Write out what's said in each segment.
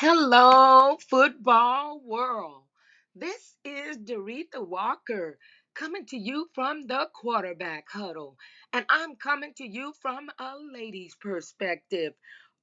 Hello, football world. This is Doretha Walker coming to you from the quarterback huddle, and I'm coming to you from a lady's perspective.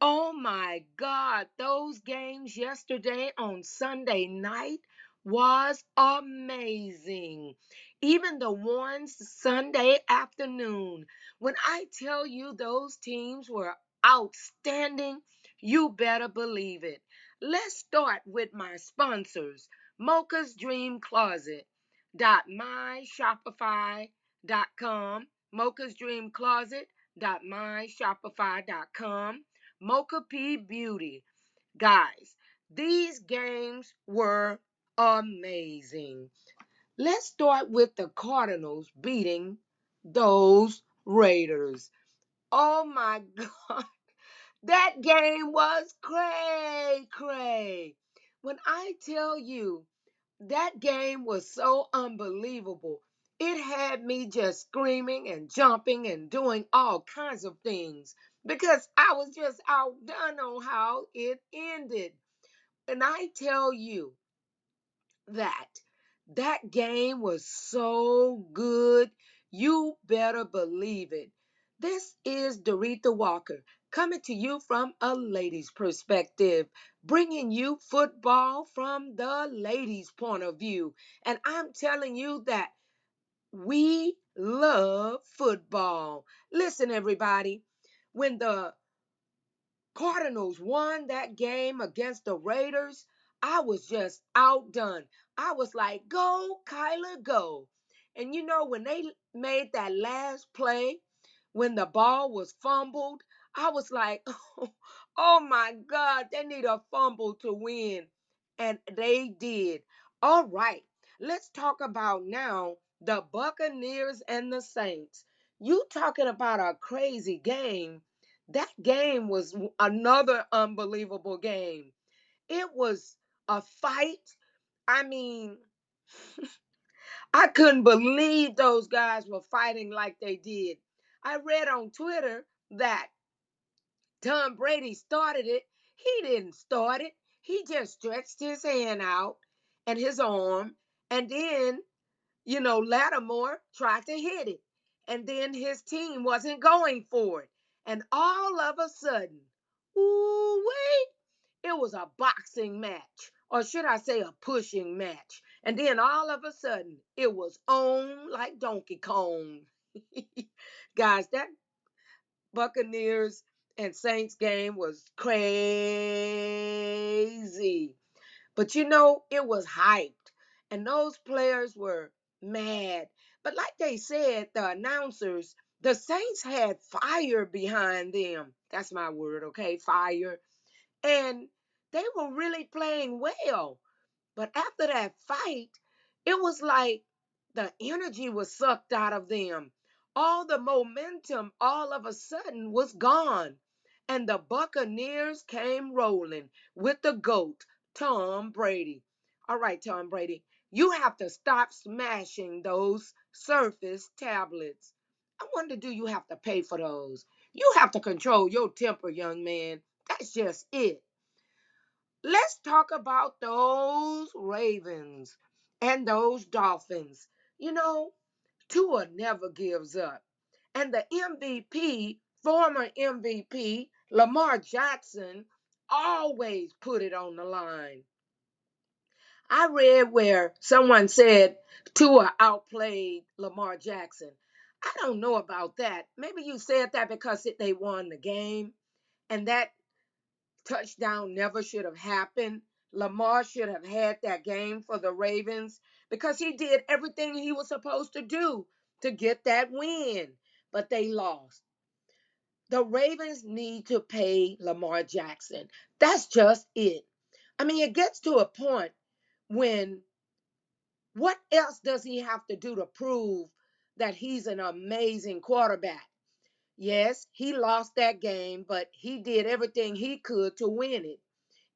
Oh my God, those games yesterday on Sunday night was amazing. Even the ones Sunday afternoon. When I tell you those teams were outstanding, you better believe it. Let's start with my sponsors, Mocha's Dream Closet. Dot myshopify.com, Mocha's Dream Closet. Dot myshopify.com, Mocha P Beauty. Guys, these games were amazing. Let's start with the Cardinals beating those Raiders. Oh my God. That game was cray cray. When I tell you that game was so unbelievable, it had me just screaming and jumping and doing all kinds of things because I was just outdone on how it ended. And I tell you, that. That game was so good. You better believe it. This is Doretha Walker coming to you from a lady's perspective, bringing you football from the ladies' point of view. And I'm telling you that we love football. Listen, everybody, when the Cardinals won that game against the Raiders, I was just outdone. I was like, go, Kyler, go. And you know, when they made that last play, when the ball was fumbled, I was like, oh my God, they need a fumble to win. And they did. All right, let's talk about now the Buccaneers and the Saints. You talking about a crazy game that game was another unbelievable game. It was a fight. I mean, I couldn't believe those guys were fighting like they did. I read on Twitter that Tom Brady started it. He didn't start it. He just stretched his hand out and his arm, and then you know, Lattimore tried to hit it, and then his team wasn't going for it. And all of a sudden, ooh wait, it was a boxing match, or should I say a pushing match. And then all of a sudden, it was on like Donkey Kong. Guys, that Buccaneers and Saints game was crazy. But you know, it was hyped, and those players were mad. But like they said, the announcers, the Saints had fire behind them. That's my word, okay? Fire. And they were really playing well. But after that fight, it was like the energy was sucked out of them. All the momentum all of a sudden was gone. And the Buccaneers came rolling with the GOAT, Tom Brady. All right, Tom Brady, you have to stop smashing those Surface tablets. I wonder, do you have to pay for those? You have to control your temper, young man. That's just it. Let's talk about those Ravens and those Dolphins. You know, Tua never gives up. And the MVP, former MVP, Lamar Jackson, always put it on the line. I read where someone said Tua outplayed Lamar Jackson. I don't know about that. Maybe you said that because they won the game, and that touchdown never should have happened. Lamar should have had that game for the Ravens because he did everything he was supposed to do to get that win, but they lost. The Ravens need to pay Lamar Jackson. That's just it. I mean, it gets to a point when what else does he have to do to prove that he's an amazing quarterback? Yes, he lost that game, but he did everything he could to win it.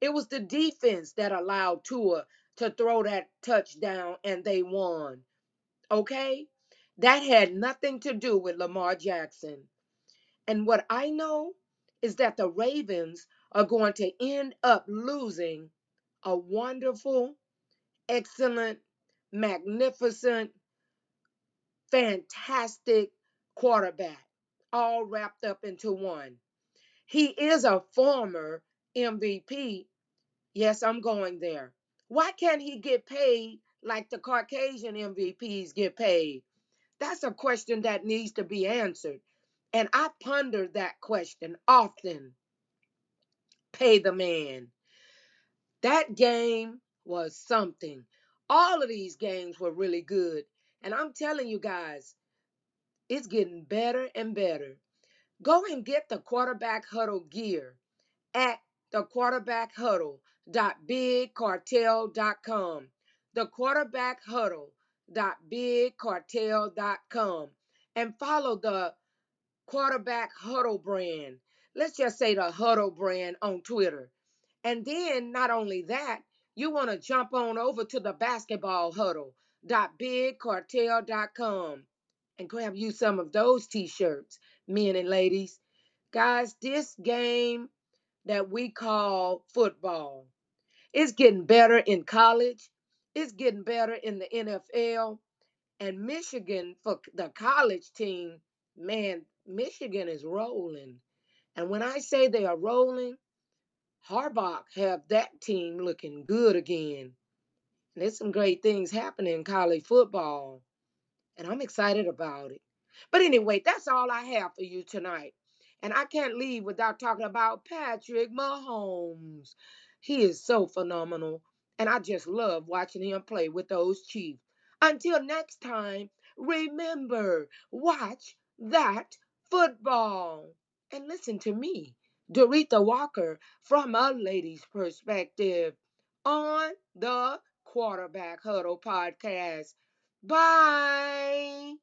It was the defense that allowed Tua to throw that touchdown and they won. Okay? That had nothing to do with Lamar Jackson. And what I know is that the Ravens are going to end up losing a wonderful, excellent, magnificent, fantastic quarterback, all wrapped up into one. He is a former MVP. Yes, I'm going there. Why can't he get paid like the Caucasian MVPs get paid? That's a question that needs to be answered. And I ponder that question often. Pay the man. That game was something. All of these games were really good. And I'm telling you guys, it's getting better and better. Go and get the quarterback huddle gear at the quarterback huddle.bigcartel.com. The quarterback huddle.bigcartel.com and follow the quarterback huddle brand. Let's just say the huddle brand on Twitter. And then not only that, you want to jump on over to the basketball huddle.bigcartel.com and grab you some of those t-shirts, men and ladies. Guys, this game that we call football. It's getting better in college. It's getting better in the NFL. And Michigan, for the college team, man, Michigan is rolling. And when I say they are rolling, Harbaugh have that team looking good again. And there's some great things happening in college football. And I'm excited about it. But anyway, that's all I have for you tonight. And I can't leave without talking about Patrick Mahomes. He is so phenomenal. And I just love watching him play with those Chiefs. Until next time, remember, watch that football. And listen to me, Doretha Walker, from a lady's perspective on the Quarterback Huddle podcast. Bye.